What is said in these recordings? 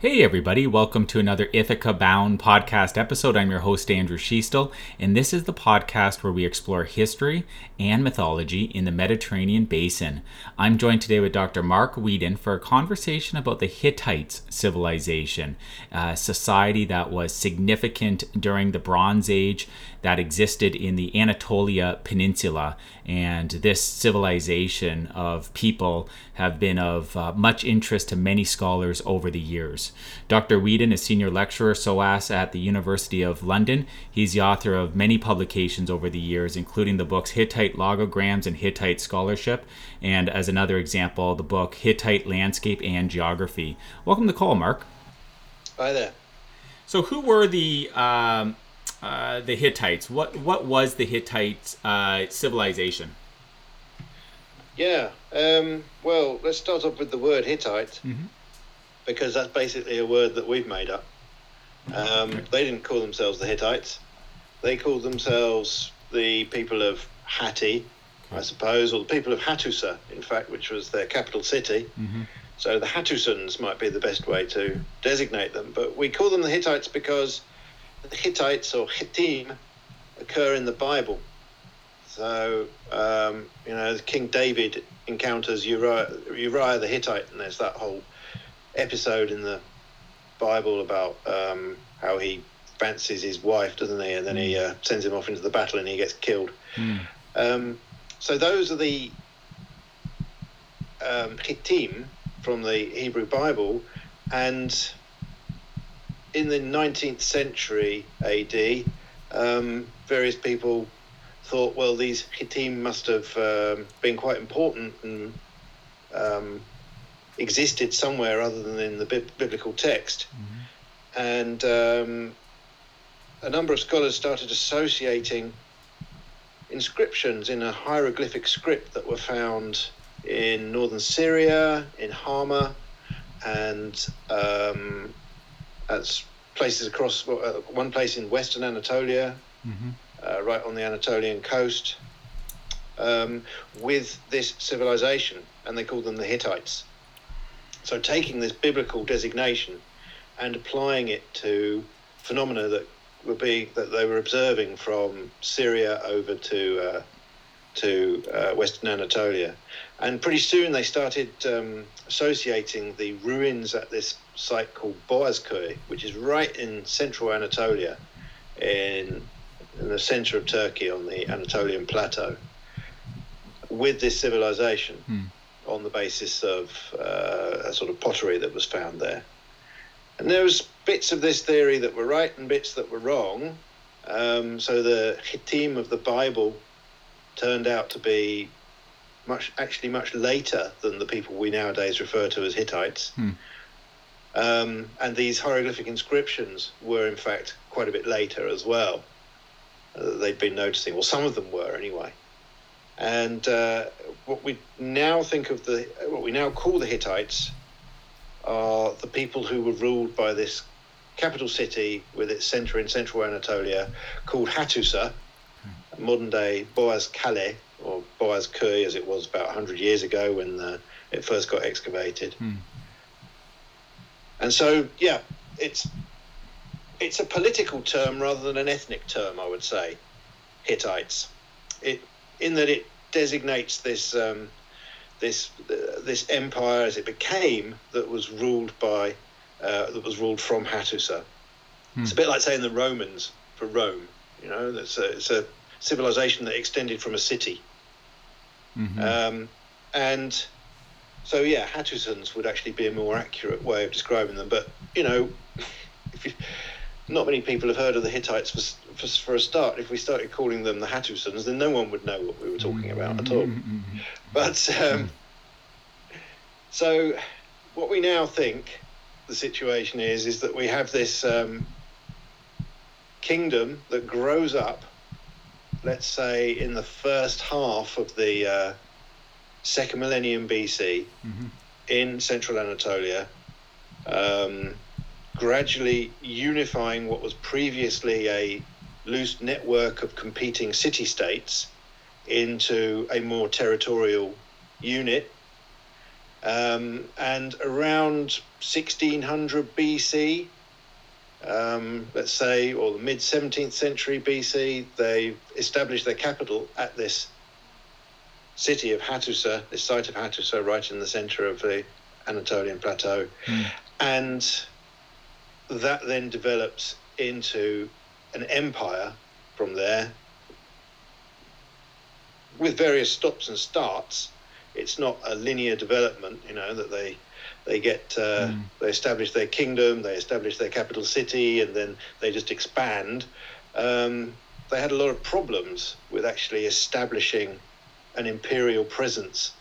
Hey, everybody, welcome to another Ithaca Bound podcast episode. I'm your host, Andrew Schiestel, and this is the podcast where we explore history and mythology in the Mediterranean basin. I'm joined today with Dr. Mark Weeden for a conversation about the Hittites civilization, a society that was significant during the Bronze Age that existed in the Anatolia Peninsula. And this civilization of people have been of uh, much interest to many scholars over the years. Dr. Weeden is senior lecturer SOAS at the University of London. He's the author of many publications over the years, including the books Hittite Logograms and Hittite Scholarship, and as another example, the book Hittite Landscape and Geography. Welcome to the call, Mark. Hi there. So, who were the um, uh, the Hittites? What what was the Hittite uh, civilization? Yeah. Um, well, let's start off with the word Hittite. Mm-hmm because that's basically a word that we've made up. Um, they didn't call themselves the Hittites. They called themselves the people of Hatti, I suppose, or the people of Hattusa, in fact, which was their capital city. Mm-hmm. So the Hattusans might be the best way to designate them. But we call them the Hittites because the Hittites or Hittim occur in the Bible. So, um, you know, King David encounters Uriah, Uriah the Hittite, and there's that whole episode in the Bible about um, how he fancies his wife, doesn't he? And then he mm. uh, sends him off into the battle and he gets killed. Mm. Um, so those are the um, Hittim from the Hebrew Bible, and in the 19th century AD, um, various people thought, well, these Hittim must have um, been quite important and um, existed somewhere other than in the biblical text. Mm-hmm. And um, a number of scholars started associating inscriptions in a hieroglyphic script that were found in northern Syria, in Hama, and um, at places across uh, one place in western Anatolia, mm-hmm. Uh, right on the Anatolian coast, um, with this civilization, and they called them the Hittites. So taking this biblical designation and applying it to phenomena that would be that they were observing from Syria over to uh, to uh, Western Anatolia, and pretty soon they started um, associating the ruins at this site called Boğazköy, which is right in central Anatolia, in, in the center of Turkey on the Anatolian plateau, with this civilization. Hmm on the basis of uh, a sort of pottery that was found there. And there was bits of this theory that were right and bits that were wrong. Um, so the Hittim of the Bible turned out to be much, actually much later than the people we nowadays refer to as Hittites. Hmm. Um, and these hieroglyphic inscriptions were, in fact, quite a bit later as well. Uh, they'd been noticing, well, some of them were anyway. And uh, what we now think of the, what we now call the Hittites, are the people who were ruled by this capital city with its centre in central Anatolia called Hattusa, hmm. modern day Boğazkale, or Boğazköy as it was about 100 years ago when the, uh, it first got excavated. Hmm. And so, yeah, it's it's a political term rather than an ethnic term, I would say. Hittites. It in that it designates this um, this uh, this empire as it became that was ruled by uh, that was ruled from Hattusa. Hmm. It's a bit like saying the Romans for Rome. You know, it's a, it's a civilization that extended from a city. Mm-hmm. Um, and so, yeah, Hattusans would actually be a more accurate way of describing them. But you know, if you, not many people have heard of the Hittites for, for, for, a start. If we started calling them the Hattusans, then no one would know what we were talking about at all. Mm-hmm. But um, so, what we now think the situation is is that we have this um, kingdom that grows up. Let's say in the first half of the uh, second millennium BC mm-hmm. in central Anatolia. Um, gradually unifying what was previously a loose network of competing city states into a more territorial unit. Um, and around 1600 BC, um, let's say, or the mid 17th century BC, they established their capital at this city of Hattusa, this site of Hattusa, right in the center of the Anatolian plateau. Mm. And that then develops into an empire from there with various stops and starts. It's not a linear development, you know, that they they get uh, Mm. they establish their kingdom, they establish their capital city, and then they just expand. Um, they had a lot of problems with actually establishing an imperial presence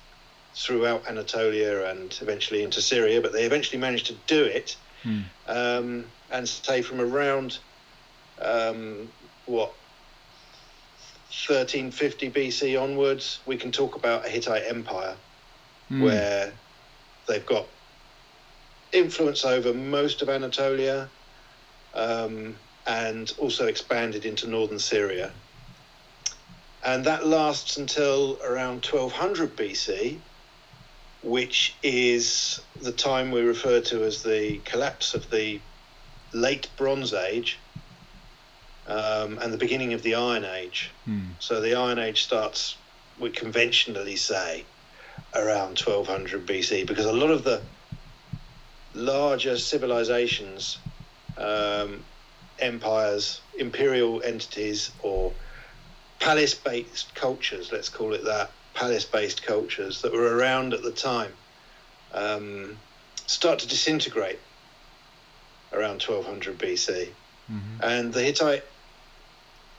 throughout Anatolia and eventually into Syria, but they eventually managed to do it. Mm. Um, and say from around um, what 1350 BC onwards, we can talk about a Hittite empire Mm. where they've got influence over most of Anatolia um, and also expanded into northern Syria. And that lasts until around 1200 BC, which is the time we refer to as the collapse of the late Bronze Age um, and the beginning of the Iron Age. Mm. So the Iron Age starts, we conventionally say, around 1200 BC, because a lot of the larger civilizations, um, empires, imperial entities, or palace based cultures, let's call it that, palace based cultures that were around at the time, um, start to disintegrate around 1200 BC Mhm. and the Hittite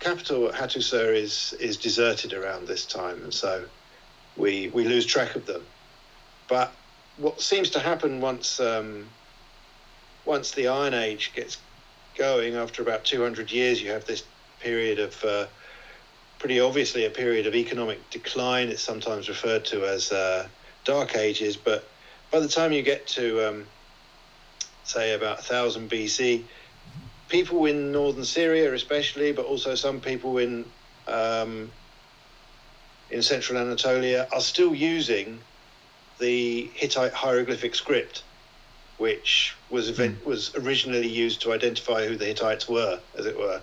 capital at Hattusa is is deserted around this time, and so we we lose track of them. But what seems to happen once um, once the Iron Age gets going, after about 200 years, you have this period of uh, pretty obviously a period of economic decline. It's sometimes referred to as uh, Dark Ages, but by the time you get to um, say about 1000 BC, people in northern Syria, especially, but also some people in um, in central Anatolia, are still using the Hittite hieroglyphic script, which was event, was originally used to identify who the Hittites were, as it were.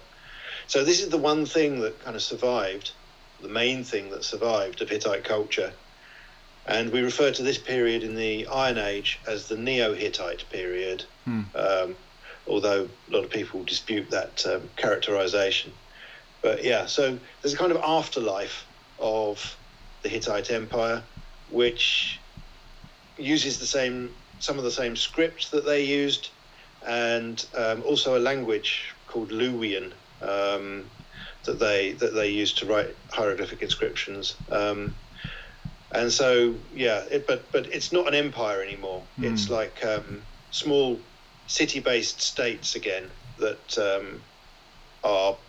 So this is the one thing that kind of survived, the main thing that survived of Hittite culture. And we refer to this period in the Iron Age as the Neo-Hittite period, Hmm. um, although a lot of people dispute that um, characterization. But yeah, so there's a kind of afterlife of the Hittite Empire, which uses the same some of the same scripts that they used, and um, also a language called Luwian um, that they that they used to write hieroglyphic inscriptions. Um, and so yeah, it, but but it's not an empire anymore. It's Hmm. like um, small city-based states again that um, are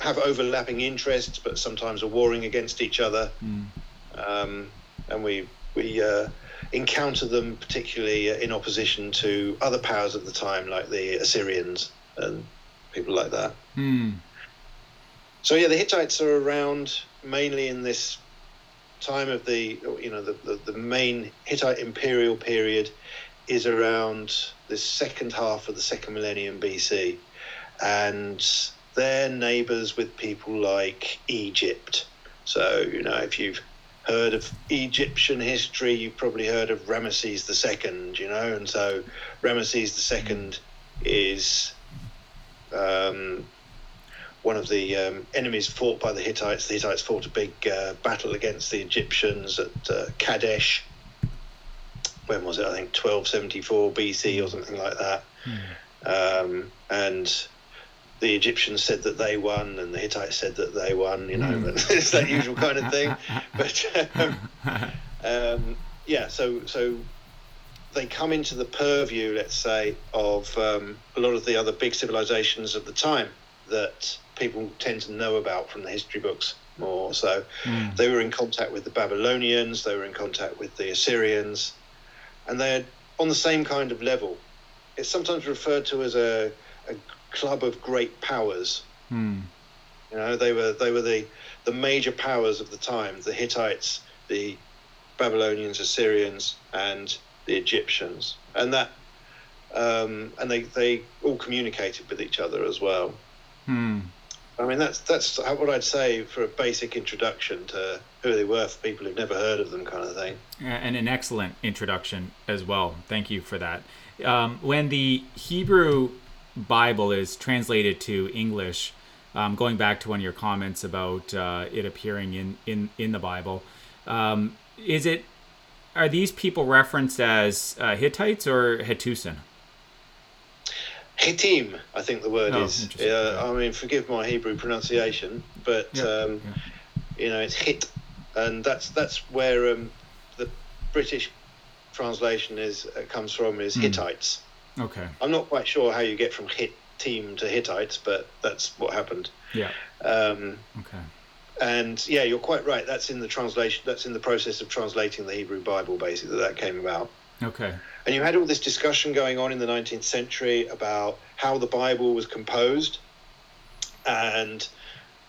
have overlapping interests, but sometimes are warring against each other. Mm. Um, and we we uh, encounter them particularly in opposition to other powers at the time, like the Assyrians and people like that. Mm. So yeah, the Hittites are around mainly in this time of the you know the, the, the main Hittite imperial period is around the second half of the second millennium BC, and they're neighbours with people like Egypt. So you know if you've heard of Egyptian history, you've probably heard of Ramesses II. You know, and so Ramesses II is um, one of the um, enemies fought by the Hittites. The Hittites fought a big uh, battle against the Egyptians at uh, Kadesh. When was it? I think 1274 BC or something like that. Um, and the Egyptians said that they won, and the Hittites said that they won. You know, Hmm. but it's that usual kind of thing. But um, um, yeah, so so they come into the purview, let's say, of um, a lot of the other big civilizations of the time that people tend to know about from the history books more. So Mm. they were in contact with the Babylonians, they were in contact with the Assyrians, and they're on the same kind of level. It's sometimes referred to as a, a club of great powers. Mm. You know, they were they were the the major powers of the time. The Hittites, the Babylonians, Assyrians, and the Egyptians, and that um, and they they all communicated with each other as well. Hmm. I mean, that's that's what I'd say for a basic introduction to who they were for people who've never heard of them, kind of thing. And an excellent introduction as well. Thank you for that. Um, when the Hebrew Bible is translated to English, um, going back to one of your comments about uh, it appearing in, in, in the Bible, um, is it are these people referenced as uh, Hittites or Hattusan? Hittim, I think the word Oh, is. Yeah, I mean, forgive my Hebrew pronunciation, but Yeah, um, you know, it's hit, and that's that's where um, the British translation is uh, comes from is Hmm. Hittites. Okay. I'm not quite sure how you get from hit team to Hittites, but that's what happened. Yeah. Um, Okay. And yeah, you're quite right. That's in the translation. That's in the process of translating the Hebrew Bible, basically. That came about. Okay. And you had all this discussion going on in the 19th century about how the Bible was composed, and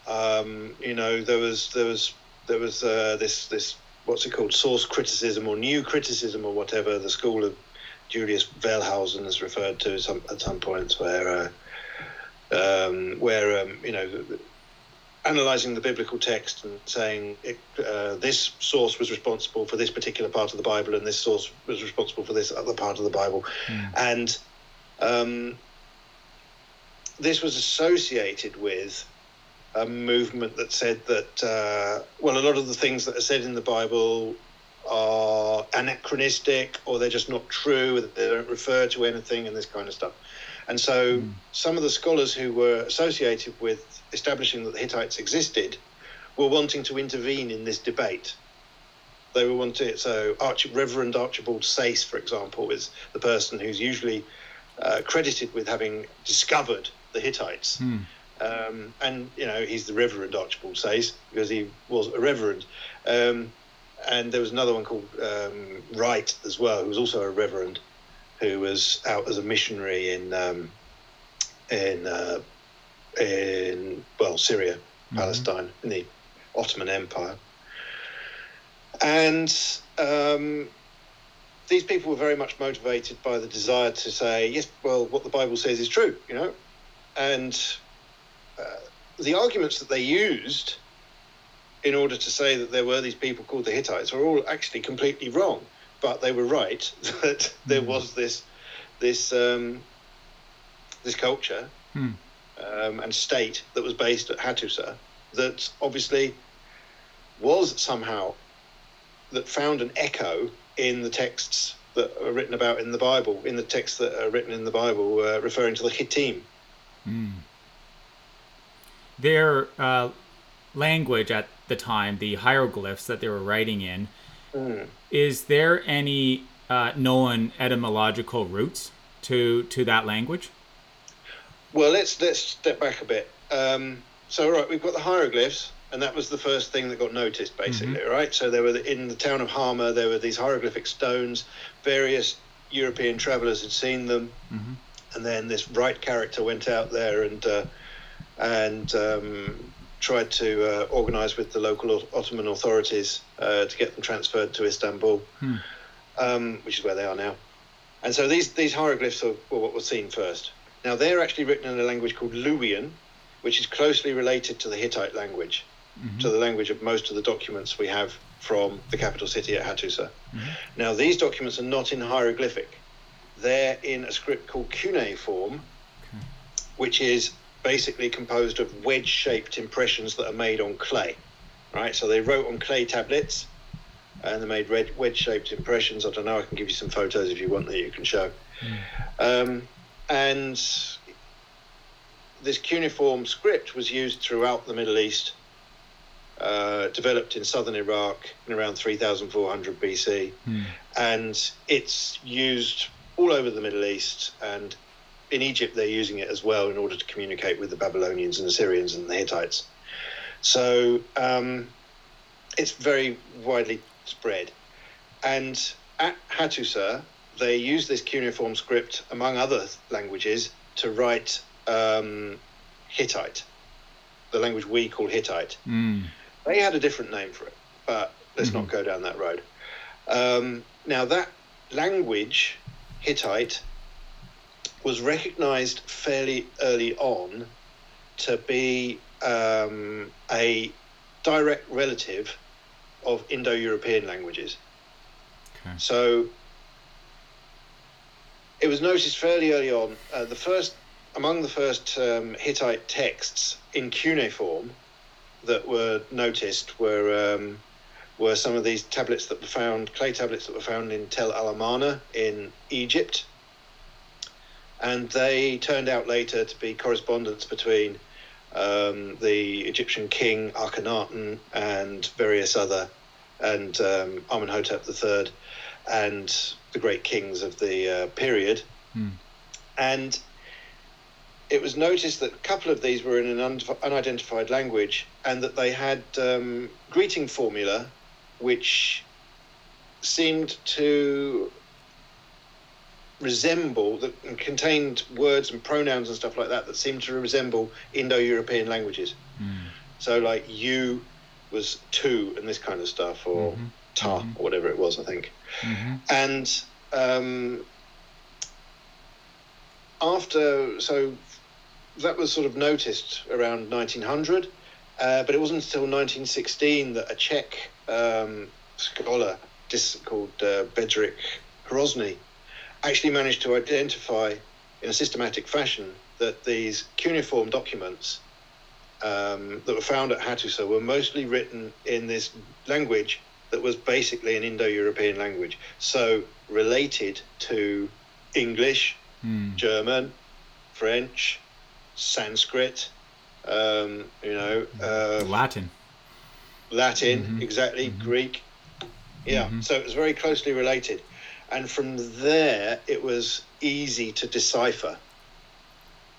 um, you know there was there was there was uh, this this what's it called source criticism or new criticism or whatever the school of Julius Wellhausen is referred to some, at some points where uh, um, where um, you know analyzing the biblical text and saying it, uh, this source was responsible for this particular part of the Bible and this source was responsible for this other part of the Bible, and um, this was associated with a movement that said that uh, well, a lot of the things that are said in the Bible are anachronistic or they're just not true, they don't refer to anything, and this kind of stuff. And so, some of the scholars who were associated with establishing that the Hittites existed were wanting to intervene in this debate. They were wanting so Arch- Reverend Archibald Sayce, for example, is the person who's usually uh, credited with having discovered the Hittites. Hmm. Um, and you know he's the Reverend Archibald Sayce because he was a reverend. Um, and there was another one called um, Wright as well, who was also a reverend, who was out as a missionary in um, in uh, in well Syria, Palestine, in the Ottoman Empire. And um, these people were very much motivated by the desire to say, yes, well, what the Bible says is true, you know, and uh, the arguments that they used in order to say that there were these people called the Hittites were all actually completely wrong. But they were right that there was this this um, this culture Hmm. Um, and state that was based at Hattusa that obviously was somehow that found an echo in the texts that are written about in the Bible, in the texts that are written in the Bible, uh, referring to the Hittim. Hmm. Their uh, language at the time, the hieroglyphs that they were writing in, Mm. is there any uh, known etymological roots to to that language? Well, let's let's step back a bit. Um, so, right, we've got the hieroglyphs, and that was the first thing that got noticed, basically, right? So, there were the, in the town of Hama, there were these hieroglyphic stones. Various European travellers had seen them, Mhm. and then this Wright character went out there and uh, and um, tried to uh, organise with the local Ottoman authorities uh, to get them transferred to Istanbul, Hmm. um, which is where they are now. And so these these hieroglyphs are, were what was seen first. Now they're actually written in a language called Luwian, which is closely related to the Hittite language, mm-hmm. to the language of most of the documents we have from the capital city at Hattusa. Mm-hmm. Now these documents are not in hieroglyphic; they're in a script called cuneiform, which is basically composed of wedge-shaped impressions that are made on clay. Right, so they wrote on clay tablets, and they made wedge-shaped impressions. I don't know. I can give you some photos if you want that you can show. Mm. Um, and this cuneiform script was used throughout the Middle East, uh, developed in southern Iraq in around 3400 BC, Hmm. and it's used all over the Middle East. And in Egypt, they're using it as well in order to communicate with the Babylonians and Assyrians and the Hittites. So um, it's very widely spread. And at Hattusa, they use this cuneiform script, among other languages, to write um, Hittite, the language we call Hittite. Hmm. They had a different name for it, but let's not go down that road. Um, now that language, Hittite, was recognized fairly early on to be um, a direct relative of Indo European languages. Okay. So it was noticed fairly early on. Uh, the first, among the first um, Hittite texts in cuneiform that were noticed were um, were some of these tablets that were found, clay tablets that were found in Tel El Amarna in Egypt. And they turned out later to be correspondence between um, the Egyptian king Akhenaten and various other, and um, Amenhotep III, and the great kings of the uh, period. Hmm. And it was noticed that a couple of these were in an un- unidentified language and that they had um, greeting formula which seemed to resemble that and contained words and pronouns and stuff like that that seemed to resemble Indo-European languages. Hmm. So like you was two and this kind of stuff, or Mhm. Ta Mhm. or whatever it was, I think. Mhm. And um, after, so that was sort of noticed around 1900, uh, but it wasn't until 1916 that a Czech um, scholar dis- called uh, Bedřich Hrozny actually managed to identify in a systematic fashion that these cuneiform documents um, that were found at Hattusa were mostly written in this language that was basically an Indo-European language, so related to English, Hmm. German, French, Sanskrit, um, you know, uh, Latin. Latin, Mhm. exactly, Mhm. Greek. Yeah, Mhm. so it was very closely related. And from there, it was easy to decipher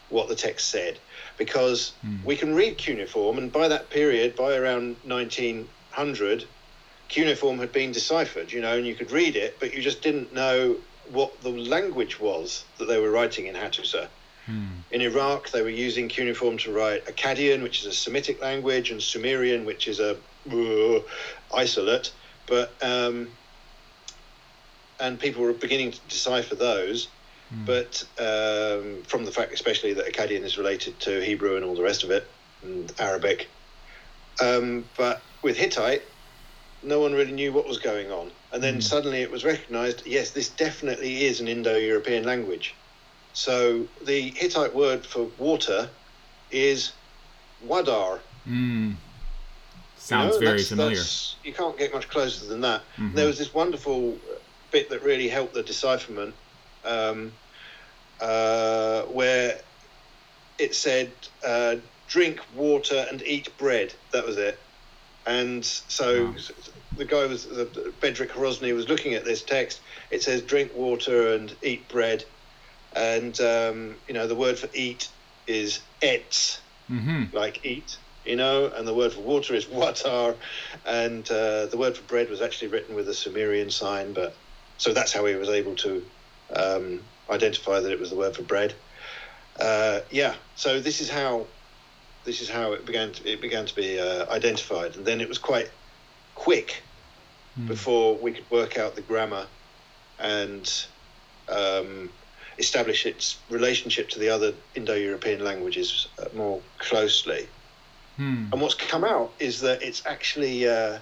what the text said because Hmm. we can read cuneiform, and by that period, by around 1900, cuneiform had been deciphered, you know, and you could read it, but you just didn't know what the language was that they were writing in Hattusa. Hmm. In Iraq, they were using cuneiform to write Akkadian, which is a Semitic language, and Sumerian, which is a uh, isolate. But um, and people were beginning to decipher those. Hmm. But um, from the fact, especially that Akkadian is related to Hebrew and all the rest of it, and Arabic. Um, but with Hittite, no one really knew what was going on. And then Mm. suddenly it was recognized yes, this definitely is an Indo European language. So the Hittite word for water is wadar. You Sounds know, very that's- familiar. that's- you can't get much closer than that. Mhm. There was this wonderful bit that really helped the decipherment, um, uh, where it said, uh, "Drink water and eat bread." That was it. And so Wow. the guy was the Bedřich Hrozny was looking at this text. It says, "Drink water and eat bread," and um, you know the word for eat is etz, hmm like eat, you know, and the word for water is watar, and uh, the word for bread was actually written with a Sumerian sign, but so that's how he was able to um, identify that it was the word for bread. Uh, yeah, so this is how this is how it began to, it began to be uh, identified, and then it was quite quick Hmm. before we could work out the grammar and um, establish its relationship to the other Indo-European languages uh, more closely. Hmm. And what's come out is that it's actually uh,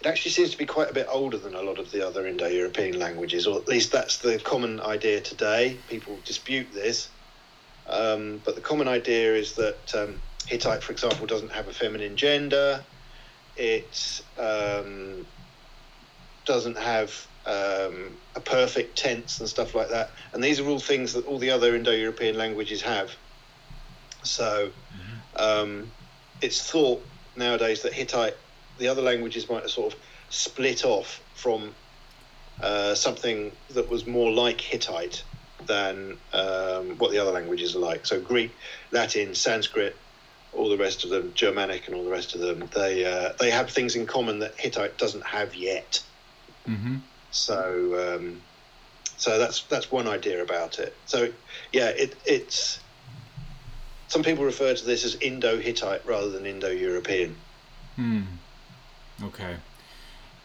it actually seems to be quite a bit older than a lot of the other Indo-European languages, or at least that's the common idea today. People dispute this, um, but the common idea is that um, Hittite, for example, doesn't have a feminine gender. It um, doesn't have um, a perfect tense and stuff like that. And these are all things that all the other Indo-European languages have. So um, it's thought nowadays that Hittite, the other languages might have sort of split off from uh, something that was more like Hittite than um, what the other languages are like. So Greek, Latin, Sanskrit, all the rest of them, Germanic, and all the rest of them, they uh, they have things in common that Hittite doesn't have yet. hmm So um, so that's that's one idea about it. So yeah, it, it's some people refer to this as Indo-Hittite rather than Indo-European. Hmm. Okay.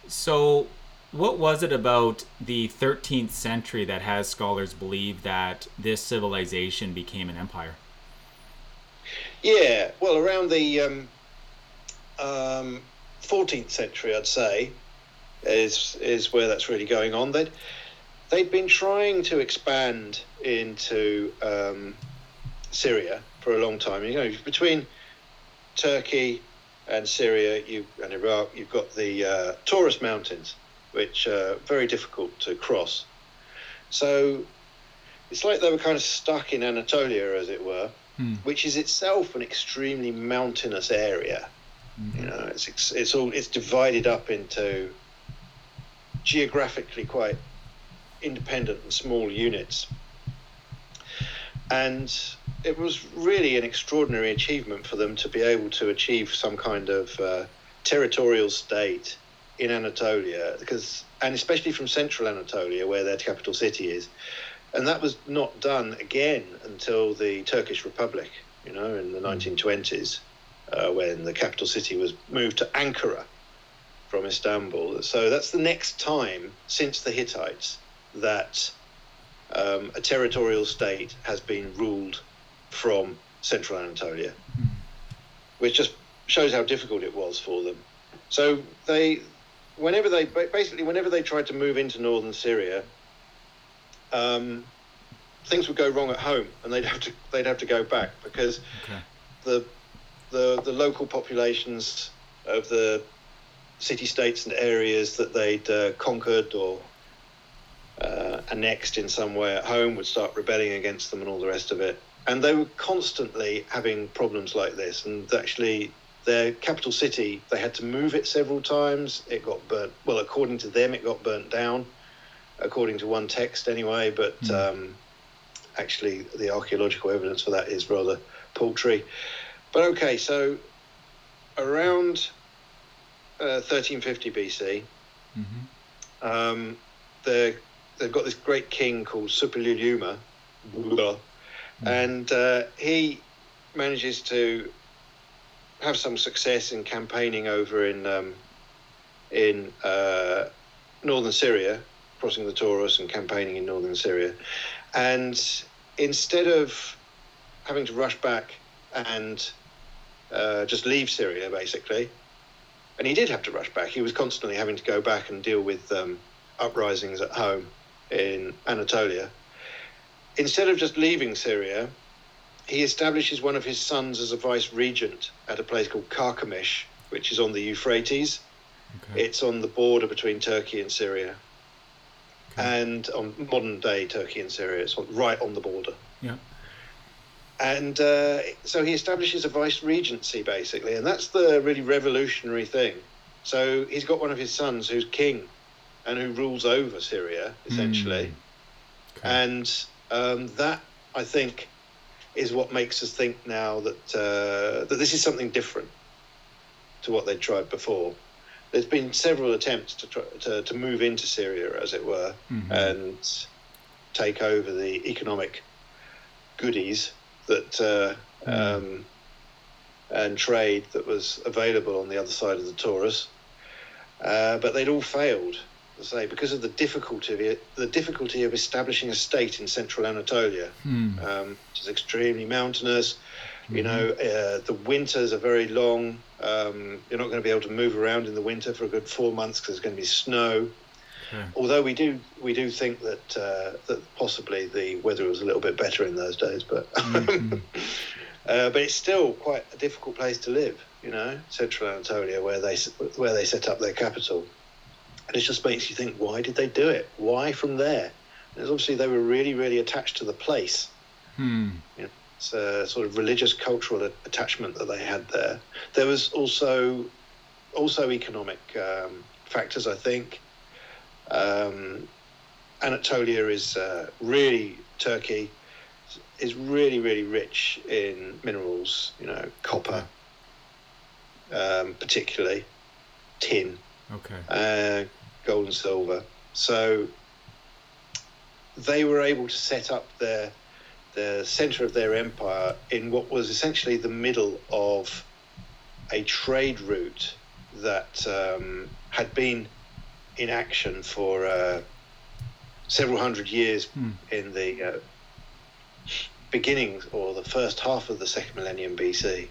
So What was it about the 13th century that has scholars believe that this civilization became an empire? Yeah, well, around the um, um, 14th century, I'd say, is is where that's really going on. They'd they'd been trying to expand into um, Syria for a long time. You know, between Turkey and Syria, you and Iraq, you've got the uh, Taurus Mountains, which are very difficult to cross. So it's like they were kind of stuck in Anatolia, as it were, hmm. which is itself an extremely mountainous area. Mm-hmm. You know, it's it's all it's divided up into geographically quite independent and small units. And it was really an extraordinary achievement for them to be able to achieve some kind of uh, territorial state in Anatolia, because and especially from central Anatolia, where their capital city is, and that was not done again until the Turkish Republic, you know, in the 1920s, hmm. uh, when the capital city was moved to Ankara from Istanbul. So that's the next time since the Hittites that um, a territorial state has been ruled from central Anatolia, mm. which just shows how difficult it was for them. So they, whenever they basically whenever they tried to move into northern Syria, um, things would go wrong at home, and they'd have to they'd have to go back because okay. the the the local populations of the city states and areas that they'd uh, conquered or uh, annexed in some way at home would start rebelling against them and all the rest of it. And they were constantly having problems like this. And actually, their capital city, they had to move it several times. It got burnt. Well, according to them, it got burnt down, according to one text anyway. But mm. um, actually, the archaeological evidence for that is rather paltry. But okay, so around 1350 uh, BC. Mm-hmm. Um, they've got this great king called Suppiluliuma, mm-hmm. and uh, he manages to have some success in campaigning over in um, in uh, northern Syria, crossing the Taurus and campaigning in northern Syria, and instead of having to rush back and uh, just leave Syria, basically, and he did have to rush back. He was constantly having to go back and deal with um, uprisings at home in Anatolia. Instead of just leaving Syria, he establishes one of his sons as a vice regent at a place called Carchemish, which is on the Euphrates. Okay. It's on the border between Turkey and Syria, okay. and on modern day Turkey and Syria. It's right on the border. Yeah and uh, so he establishes a vice regency basically, and that's the really revolutionary thing. So he's got one of his sons who's king, and who rules over Syria essentially, mm. okay. and um, that I think is what makes us think now that uh, that this is something different to what they'd tried before. There's been several attempts to try, to, to move into Syria, as it were, mm-hmm. and take over the economic goodies that uh, hmm. um, and trade that was available on the other side of the Taurus, uh, but they'd all failed. Say because of the difficulty of it, the difficulty of establishing a state in central Anatolia, mm. um, which is extremely mountainous. Mm-hmm. You know, uh, the winters are very long. Um, you're not going to be able to move around in the winter for a good four months because there's going to be snow. Although we do we do think that uh, that possibly the weather was a little bit better in those days, but mm-hmm. uh, but it's still quite a difficult place to live. You know, Central Anatolia, where they where they set up their capital, and it just makes you think, why did they do it? Why from there? And obviously they were really really attached to the place. Hmm. You know, it's a sort of religious cultural attachment that they had there. There was also also economic um, factors, I think. Um, Anatolia is uh, really Turkey is really really rich in minerals. You know, copper, um, particularly tin, okay, uh, gold and silver. So they were able to set up their the center of their empire in what was essentially the middle of a trade route that um, had been in action for uh, several hundred years Hmm. in the uh, beginning or the first half of the second millennium BC.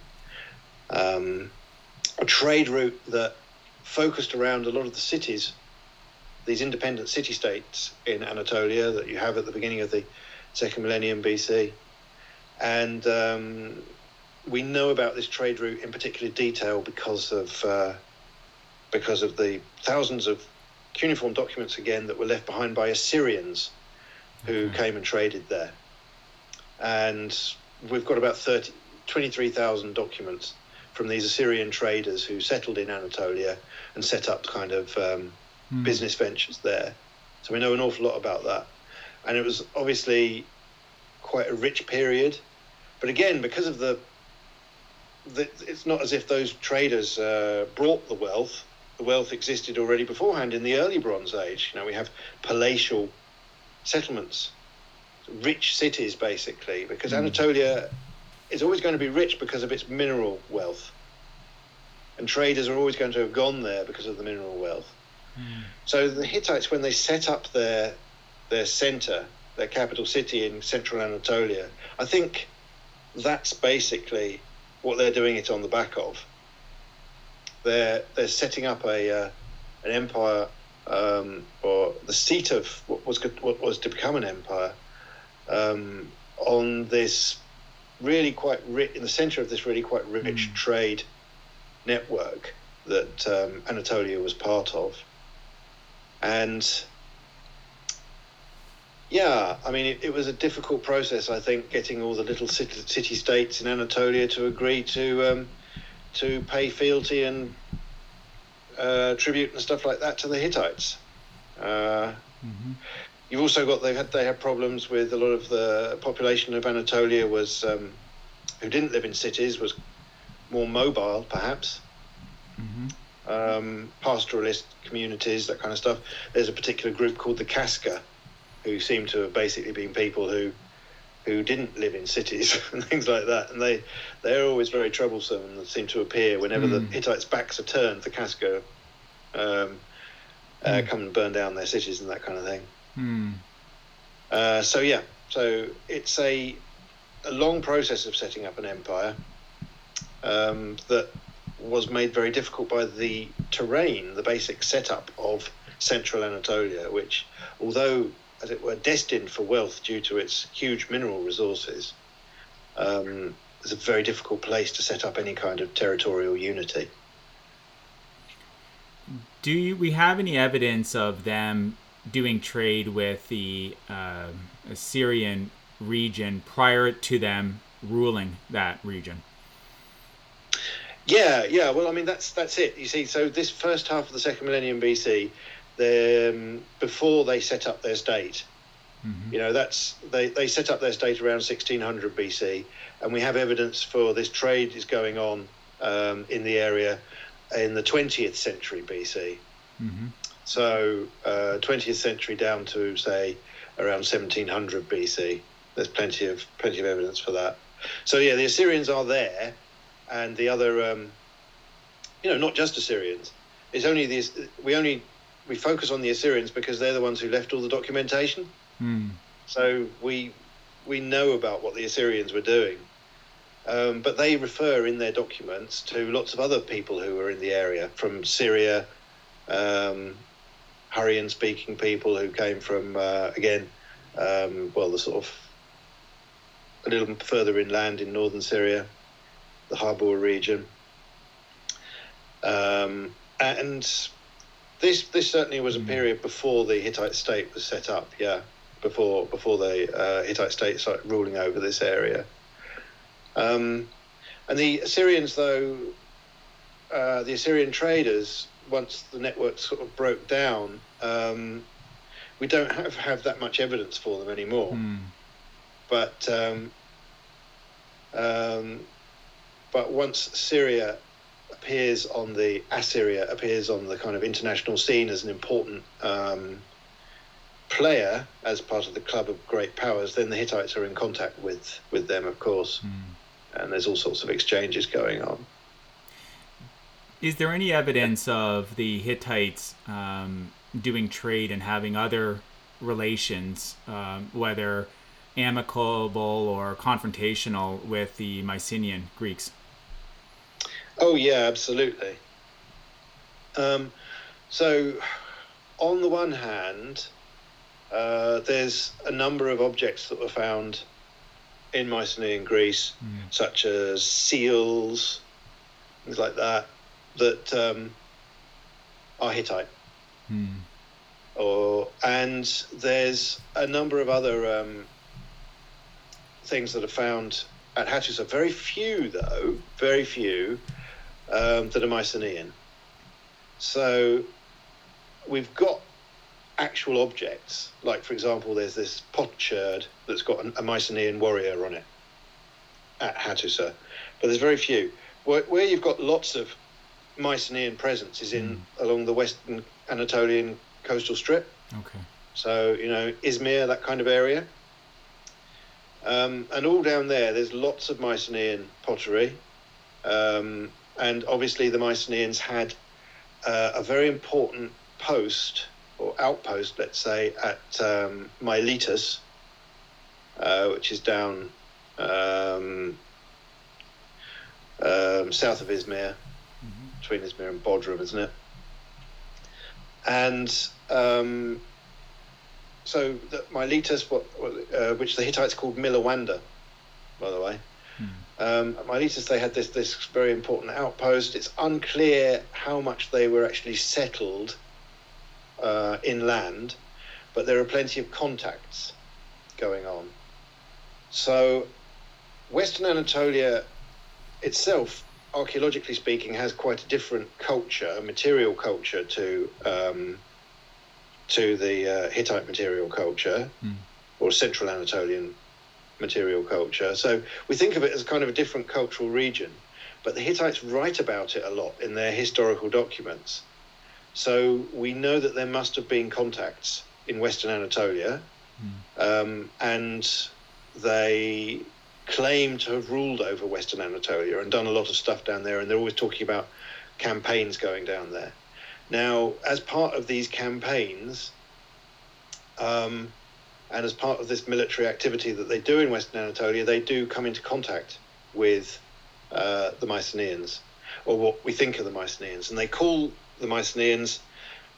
Um, a trade route that focused around a lot of the cities, these independent city states in Anatolia that you have at the beginning of the second millennium BC. And um, we know about this trade route in particular detail because of uh, because of the thousands of cuneiform documents again that were left behind by Assyrians who Okay. came and traded there. And we've got about 30, 23,000 documents from these Assyrian traders who settled in Anatolia and set up kind of um, Hmm. business ventures there. So we know an awful lot about that. And it was obviously quite a rich period. But again, because of the, the it's not as if those traders uh, brought the wealth. The wealth existed already beforehand in the early Bronze Age. You know, we have palatial settlements, rich cities basically, because Mm. Anatolia is always going to be rich because of its mineral wealth. And traders are always going to have gone there because of the mineral wealth. Hmm. So the Hittites, when they set up their their center, their capital city in central Anatolia, I think that's basically what they're doing it on the back of. They're they're setting up a uh, an empire, um, or the seat of what was what was to become an empire, um, on this really quite rich in the center of this really quite rich Mm. trade network that um, Anatolia was part of and yeah, I mean, it, it was a difficult process. I think getting all the little city, city states in Anatolia to agree to um, to pay fealty and uh, tribute and stuff like that to the Hittites. Uh, Mhm. you've also got they had they had problems with a lot of the population of Anatolia was um, who didn't live in cities was more mobile, perhaps Mhm. um, pastoralist communities, that kind of stuff. There's a particular group called the Casca, who seem to have basically been people who who didn't live in cities and things like that, and they they're always very troublesome and seem to appear whenever the Mm. Hittites' backs are turned. The Casca um, uh, Mm. come and burn down their cities and that kind of thing. Hmm. Uh, so yeah, so it's a a long process of setting up an empire um, that was made very difficult by the terrain, the basic setup of central Anatolia, which, although as it were destined for wealth due to its huge mineral resources, um, is a very difficult place to set up any kind of territorial unity. Do you, we have any evidence of them doing trade with the uh, Assyrian region prior to them ruling that region? Yeah, yeah. Well, I mean, that's that's it. You see, so this first half of the second millennium BC, the, um, before they set up their state, Mhm. you know, that's they, they set up their state around 1600 BC, and we have evidence for this trade is going on um, in the area in the 20th century BC. Mhm. So uh, 20th century down to say around 1700 BC. There's plenty of plenty of evidence for that. So yeah, the Assyrians are there, and the other, um, you know, not just Assyrians. It's only these. We only we focus on the Assyrians because they're the ones who left all the documentation. Hmm. So we we know about what the Assyrians were doing, um, but they refer in their documents to lots of other people who were in the area from Syria, um, Hurrian-speaking people who came from uh, again, um, well, the sort of a little further inland in northern Syria, the Habur region, um, and this this certainly was a Mm. period before the Hittite state was set up. Yeah, before before the uh, Hittite state started ruling over this area. Um, and the Assyrians, though, uh, the Assyrian traders, once the network sort of broke down, um, we don't have, have that much evidence for them anymore. Hmm. But um, um, but once Syria appears on the Assyria appears on the kind of international scene as an important um, player as part of the club of great powers, then the Hittites are in contact with with them, of course, Hmm. and there's all sorts of exchanges going on. Is there any evidence of the Hittites um, doing trade and having other relations, um, whether amicable or confrontational, with the Mycenaean Greeks? Oh yeah, absolutely. Um, so, on the one hand, uh, there's a number of objects that were found in Mycenae in Greece, mm. such as seals, things like that, that um, are Hittite. Mm. Or and there's a number of other um, things that are found at Hattusa. Very few, though, very few um, that are Mycenaean. So we've got actual objects, like for example, there's this potsherd that's got a Mycenaean warrior on it at Hattusa, but there's very few. Where, where you've got lots of Mycenaean presence is in mm. along the western Anatolian coastal strip. Okay. So you know Izmir, that kind of area, um, and all down there, there's lots of Mycenaean pottery, um, and obviously the Mycenaeans had uh, a very important post or outpost, let's say, at um, Miletus, uh, which is down um, um, south of Izmir, mm-hmm. between Izmir and Bodrum, isn't it? And um, so the, Miletus, what, uh, which the Hittites called Milawanda, by the way. Um, at Miletus, they had this this very important outpost. It's unclear how much they were actually settled uh, inland, but there are plenty of contacts going on. So, Western Anatolia itself, archaeologically speaking, has quite a different culture, a material culture to um, to the uh, Hittite material culture mm. or Central Anatolian material culture. So we think of it as kind of a different cultural region, but the Hittites write about it a lot in their historical documents. So we know that there must have been contacts in Western Anatolia, mm. um, and they claim to have ruled over Western Anatolia and done a lot of stuff down there, and they're always talking about campaigns going down there. Now, as part of these campaigns, um, and as part of this military activity that they do in Western Anatolia, they do come into contact with uh, the Mycenaeans, or what we think of the Mycenaeans, and they call the Mycenaeans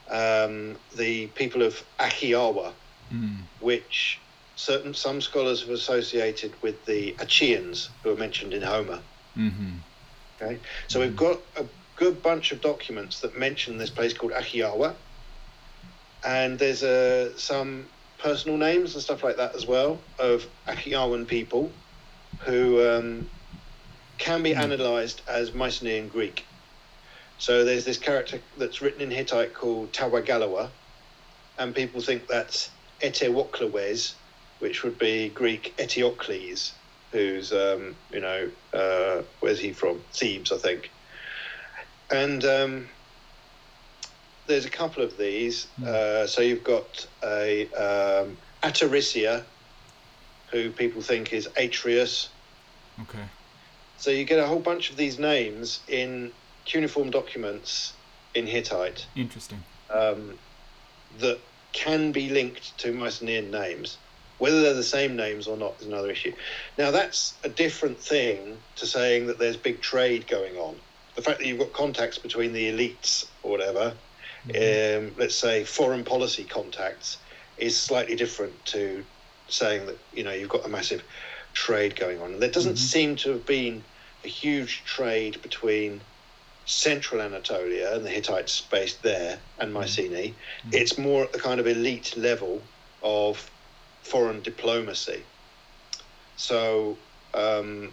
um, the people of Ahhiyawa, mm. which certain some scholars have associated with the Achaeans who are mentioned in Homer. Mm-hmm. Okay, so mm-hmm. we've got a good bunch of documents that mention this place called Ahhiyawa, and there's uh, some personal names and stuff like that as well of Ahhiyawan people who um, can be mm. analysed as Mycenaean Greek. So there's this character that's written in Hittite called Tawagalawa, and people think that's Etewoklewes, which would be Greek Eteocles, who's, um, you know, uh, where's he from? Thebes, I think. And um, there's a couple of these. Mm. Uh, so you've got a um, who people think is Atreus. Okay. So you get a whole bunch of these names in cuneiform documents in Hittite. Interesting. Um, that can be linked to Mycenaean names. Whether they're the same names or not is another issue. Now, that's a different thing to saying that there's big trade going on the fact that you've got contacts between the elites or whatever, mm-hmm. um, let's say foreign policy contacts, is slightly different to saying that you know you've got a massive trade going on. There doesn't mm-hmm. seem to have been a huge trade between central Anatolia and the Hittites based there and mm-hmm. Mycenae. Mm-hmm. It's more at the kind of elite level of foreign diplomacy. So um,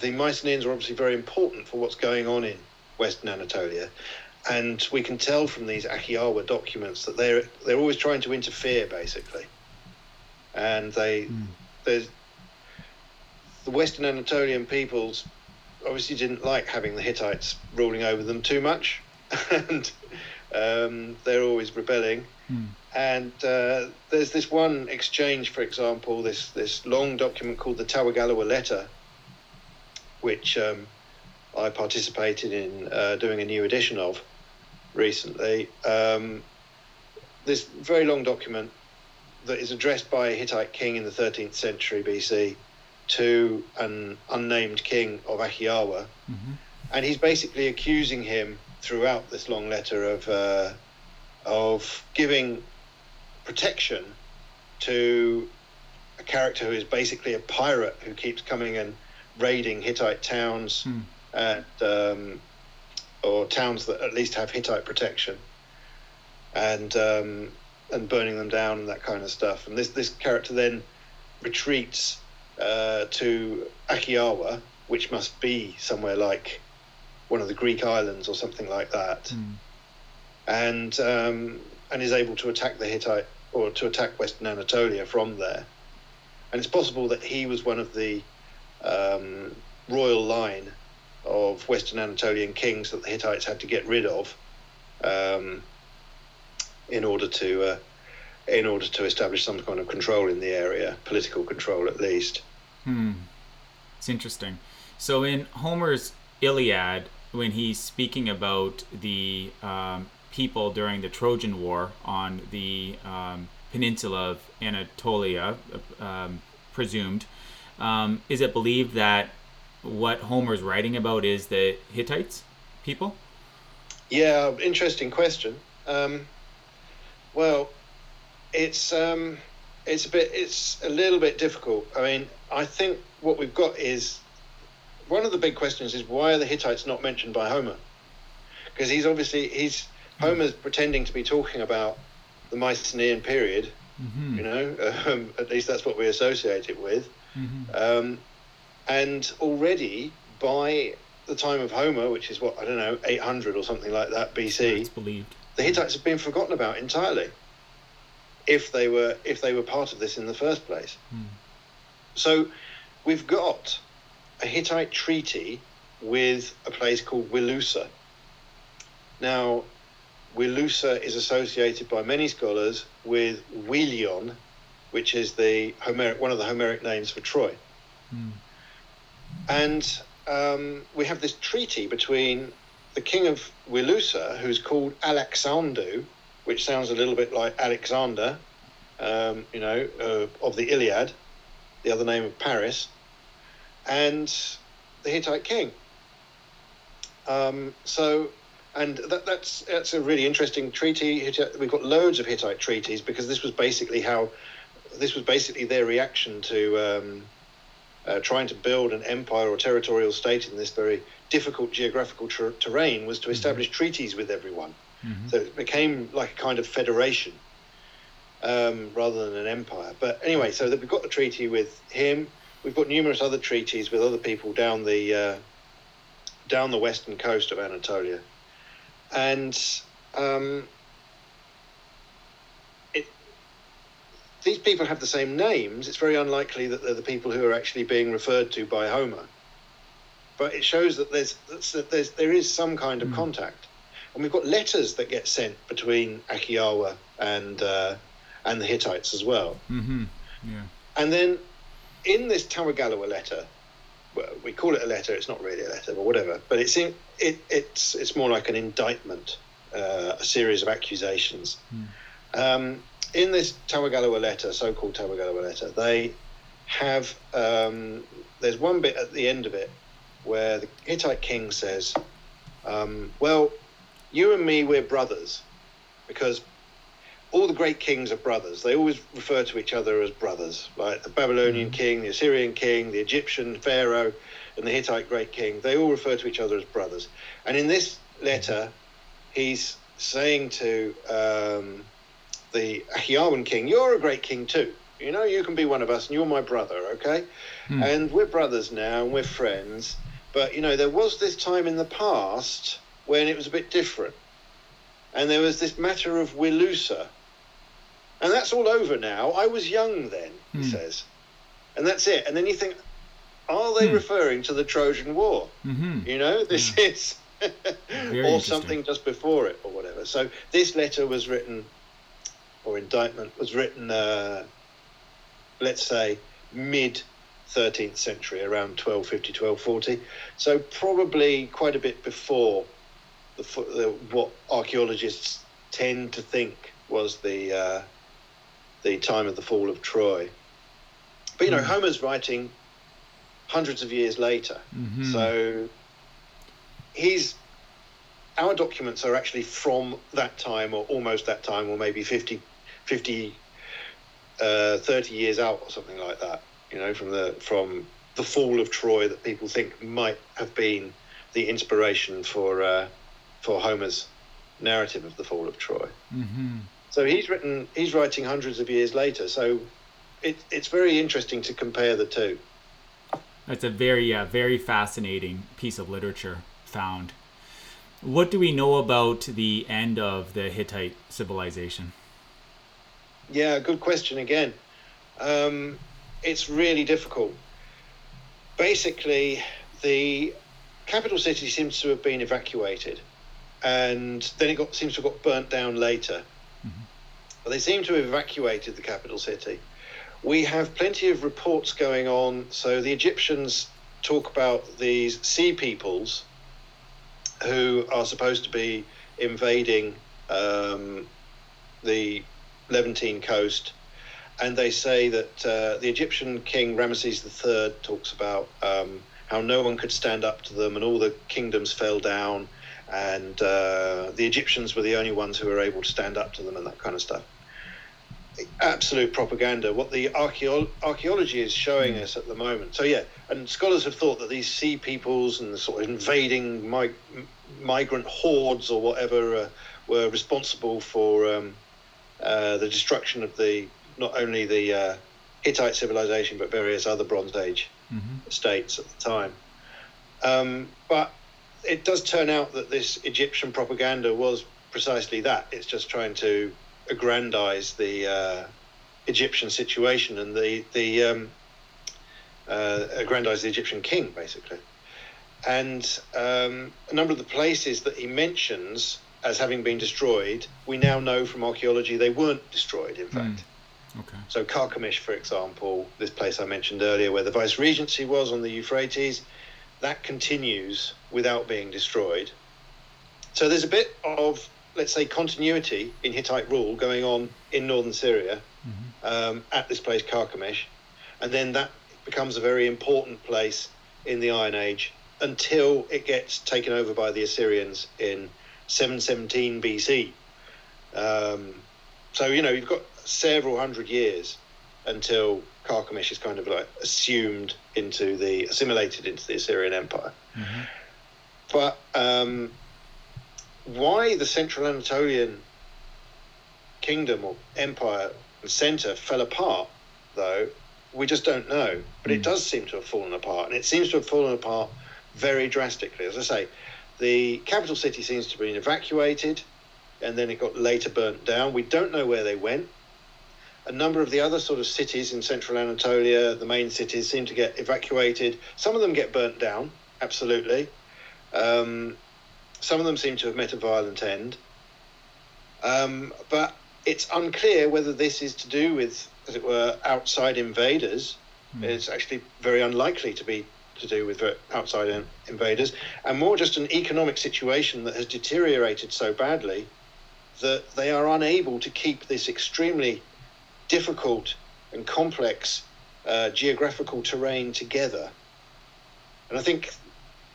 the Mycenaeans are obviously very important for what's going on in Western Anatolia. And we can tell from these Ahhiyawa documents that they're they're always trying to interfere, basically. And they mm. there's the Western Anatolian peoples obviously didn't like having the Hittites ruling over them too much, and um, they're always rebelling. Mm. And uh, there's this one exchange, for example, this this long document called the Tawagalawa Letter, which um, I participated in uh, doing a new edition of recently. Um, this very long document that is addressed by a Hittite king in the 13th century BC to an unnamed king of Ahhiyawa, Mm-hmm. and he's basically accusing him throughout this long letter of uh, of giving protection to a character who is basically a pirate who keeps coming and raiding Hittite towns Hmm. and um, or towns that at least have Hittite protection and um, and burning them down and that kind of stuff. And this this character then retreats uh, to Ahhiyawa, which must be somewhere like one of the Greek islands or something like that, Hmm. and um, and is able to attack the Hittite or to attack Western Anatolia from there. And it's possible that he was one of the um, royal line of Western Anatolian kings that the Hittites had to get rid of um, in order to uh, in order to establish some kind of control in the area, political control at least. Hmm. It's interesting. So in Homer's Iliad, when he's speaking about the um, people during the Trojan War on the um, peninsula of Anatolia, uh, um, presumed, um, is it believed that what Homer's writing about is the Hittites people? Yeah, interesting question. Um, well, it's um, it's a bit it's a little bit difficult. I mean, I think what we've got is one of the big questions is why are the Hittites not mentioned by Homer? Because he's obviously he's Homer's pretending to be talking about the Mycenaean period. Mm-hmm. You know, um, at least that's what we associate it with. Mm-hmm. Um, and already by the time of Homer, which is what I don't know, 800 or something like that BC, the Hittites have been forgotten about entirely. If they were if they were part of this in the first place, Hmm. so we've got a Hittite treaty with a place called Wilusa. Now, Wilusa is associated by many scholars with Wilion, which is the Homeric one of the Homeric names for Troy. Hmm. And um, we have this treaty between the king of Wilusa, who's called Alaksandu, which sounds a little bit like Alexander, um, you know, uh, of the Iliad, the other name of Paris, and the Hittite king. Um, so, and that, that's that's a really interesting treaty. We've got loads of Hittite treaties because this was basically how, this was basically their reaction to. Uh, trying to build an empire or territorial state in this very difficult geographical ter- terrain was to establish treaties with everyone. Mhm. So it became like a kind of federation um, rather than an empire. But anyway, so that we've got the treaty with him. We've got numerous other treaties with other people down the uh, down the western coast of Anatolia, and um, these people have the same names. It's very unlikely that they're the people who are actually being referred to by Homer. But it shows that there's that there's there is some kind of Mm. contact, and we've got letters that get sent between Ahhiyawa and uh, and the Hittites as well. Mm-hmm. Yeah. And then in this Tawagalawa letter, well, we call it a letter. It's not really a letter, but whatever. But it's in, it it's it's more like an indictment, uh, a series of accusations. Um, in this Tawagalawa letter, so-called Tawagalawa letter, they have um, there's one bit at the end of it where the Hittite king says, um, "Well, you and me, we're brothers, because all the great kings are brothers. They always refer to each other as brothers, like the Babylonian king, the Assyrian king, the Egyptian pharaoh, and the Hittite great king. They all refer to each other as brothers. And in this letter, he's saying to um, the Ahhiyawan king, "You're a great king too. You know, you can be one of us, and you're my brother, okay? Hmm. And we're brothers now, and we're friends. But you know, there was this time in the past when it was a bit different." and there was this matter of Wilusa. And that's all over now. I was young then, he Hmm. says. And that's it. And then you think, are they Hmm. referring to the Trojan War? Mm-hmm. You know, this is. Or something just before it, or whatever. So this letter was written, or indictment was written, uh, let's say, mid 13th century, around 1250, 1240. So probably quite a bit before the, the what archaeologists tend to think was the uh, the time of the fall of Troy. But you know, Mm. Homer's writing hundreds of years later, Mhm. so he's our documents are actually from that time or almost that time or maybe 50 50 uh, 30 years out or something like that you know from the from the fall of troy that people think might have been the inspiration for uh, for homer's narrative of the fall of troy Mhm. so he's written he's writing hundreds of years later so it, it's very interesting to compare the two That's a very, yeah, very fascinating piece of literature found. What do we know about the end of the Hittite civilization? Yeah, good question again. Um, it's really difficult. Basically, the capital city seems to have been evacuated, and then it got seems to have got burnt down later. But they seem to have evacuated the capital city. We have plenty of reports going on. So the Egyptians talk about these sea peoples who are supposed to be invading um, the Levantine coast, and they say that uh, the Egyptian king Ramesses III talks about um, how no one could stand up to them, and all the kingdoms fell down, and uh, the Egyptians were the only ones who were able to stand up to them, and that kind of stuff. Absolute propaganda. What the archeo- archaeology is showing us at the moment. So yeah, and scholars have thought that these sea peoples and the sort of invading mig- migrant hordes or whatever uh, were responsible for um, uh, the destruction of the not only the uh, Hittite civilization but various other Bronze Age Mm-hmm. states at the time. Um, but it does turn out that this Egyptian propaganda was precisely that. It's just trying to aggrandize the uh, Egyptian situation and the the um, uh, aggrandize the Egyptian king basically. And um, a number of the places that he mentions as having been destroyed, we now know from archaeology they weren't destroyed. In fact. Okay. So Carchemish, for example, this place I mentioned earlier, where the vice regency was on the Euphrates, that continues without being destroyed. So there's a bit of, let's say, continuity in Hittite rule going on in northern Syria um, at this place Carchemish, and then that becomes a very important place in the Iron Age until it gets taken over by the Assyrians in 717 BC. Um, so you know you've got several hundred years until Carchemish is kind of like assumed into the assimilated into the Assyrian Empire. Mhm. But um, why the Central Anatolian kingdom or empire and center fell apart, though, we just don't know. But it Mm. does seem to have fallen apart, and it seems to have fallen apart very drastically. As I say, the capital city seems to have been evacuated, and then it got later burnt down. We don't know where they went. A number of the other sort of cities in central Anatolia, the main cities, seem to get evacuated. Some of them get burnt down, absolutely. Um, some of them seem to have met a violent end. Um, but it's unclear whether this is to do with, as it were, outside invaders. Hmm. It's actually very unlikely to be to do with outside invaders, and more just an economic situation that has deteriorated so badly that they are unable to keep this extremely difficult and complex uh, geographical terrain together. And I think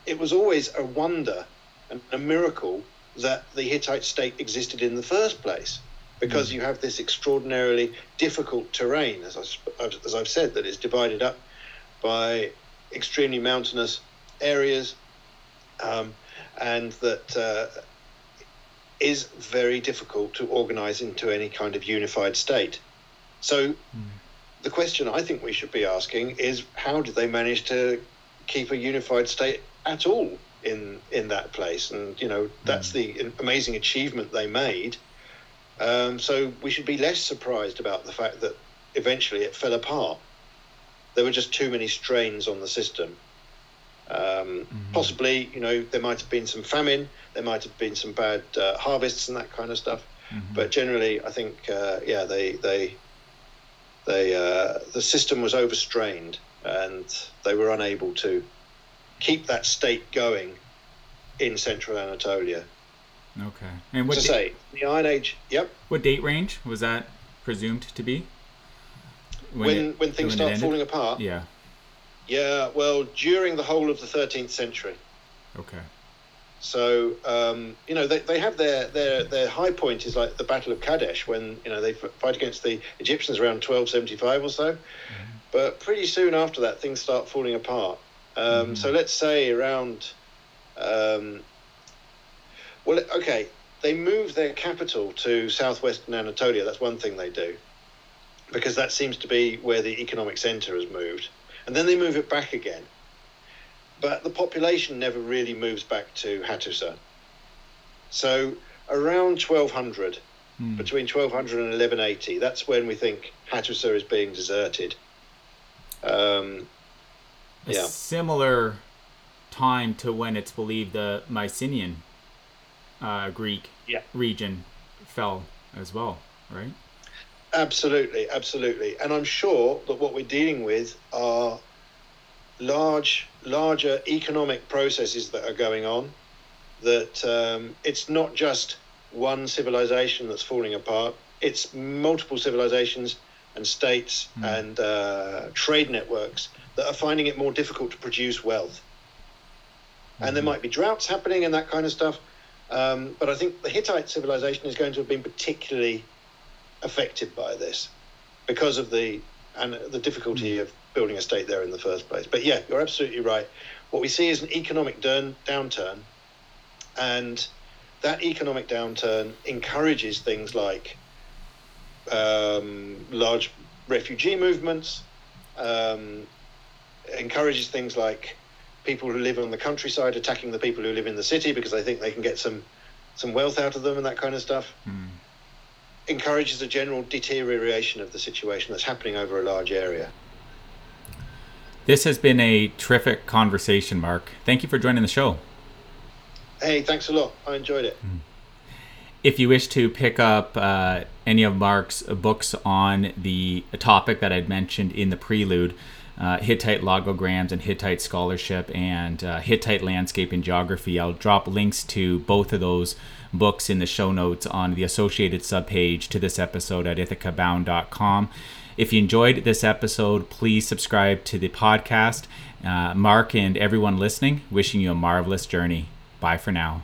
it was always a wonder and a miracle that the Hittite state existed in the first place, because you have this extraordinarily difficult terrain, as, I, as I've said, that is divided up by extremely mountainous areas, um, and that uh, is very difficult to organize into any kind of unified state. So, the question I think we should be asking is how did they manage to keep a unified state at all in in that place? And you know that's the amazing achievement they made. Um, so we should be less surprised about the fact that eventually it fell apart. There were just too many strains on the system. Um, Possibly, you know, there might have been some famine, there might have been some bad uh, harvests and that kind of stuff. But generally, I think, uh, yeah, they they they uh, the system was overstrained and they were unable to keep that state going in central Anatolia. Okay. And what to da- say the Iron Age. Yep. what date range was that presumed to be? When it- when, things it start falling apart. Yeah. Yeah. Well, during the whole of the 13th century. Okay. So um, you know they, they have their, their their high point is like the Battle of Kadesh when you know they fight against the Egyptians around 1275 or so, but pretty soon after that things start falling apart. Um, So let's say around, um, well okay they move their capital to southwestern Anatolia. That's one thing they do, because that seems to be where the economic centre has moved, and then they move it back again but the population never really moves back to Hattusa. So around 1200, Hmm. between 1200 and 1180, that's when we think Hattusa is being deserted. Um, A Yeah. similar time to when it's believed the Mycenaean uh, Greek Yeah. region fell as well, right? Absolutely, absolutely. And I'm sure that what we're dealing with are large, larger economic processes that are going on. That um, it's not just one civilization that's falling apart. It's multiple civilizations and states and uh, trade networks that are finding it more difficult to produce wealth. And there might be droughts happening and that kind of stuff. Um, but I think the Hittite civilization is going to have been particularly affected by this because of the and the difficulty of building a state there in the first place. But yeah, you're absolutely right. What we see is an economic downturn, and that economic downturn encourages things like um, large refugee movements, um, encourages things like people who live on the countryside attacking the people who live in the city because they think they can get some some wealth out of them and that kind of stuff Hmm. Encourages a general deterioration of the situation that's happening over a large area. This has been a terrific conversation, Mark. Thank you for joining the show. Hey, thanks a lot. I enjoyed it. If you wish to pick up uh, any of Mark's books on the topic that I'd mentioned in the prelude, uh, Hittite logograms and Hittite scholarship and uh, Hittite landscape and geography, I'll drop links to both of those books in the show notes on the associated subpage to this episode at ithacabound.com. If you enjoyed this episode, please subscribe to the podcast. Uh, Mark and everyone listening, wishing you a marvelous journey. Bye for now.